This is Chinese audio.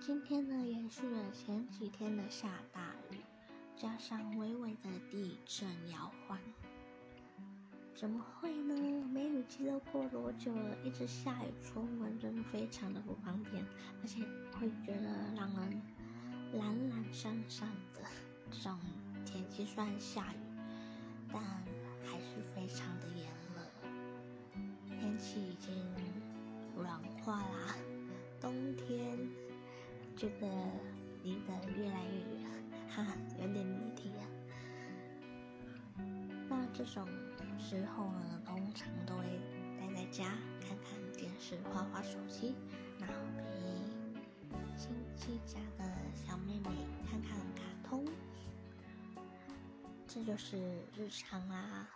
今天呢，延续了前几天的下大雨，加上微微的地震摇晃，怎么会呢？梅雨季都过多久了，一直下雨出门真的非常的不方便，而且会觉得让人懒懒散散的。这种天气虽然下雨，但还是非常的炎热，天气已经这个离得越来越远，哈，有点离题啊。那这种时候呢，通常都会待在家，看看电视，画画手机，然后陪亲戚家的小妹妹看看卡通，这就是日常啦。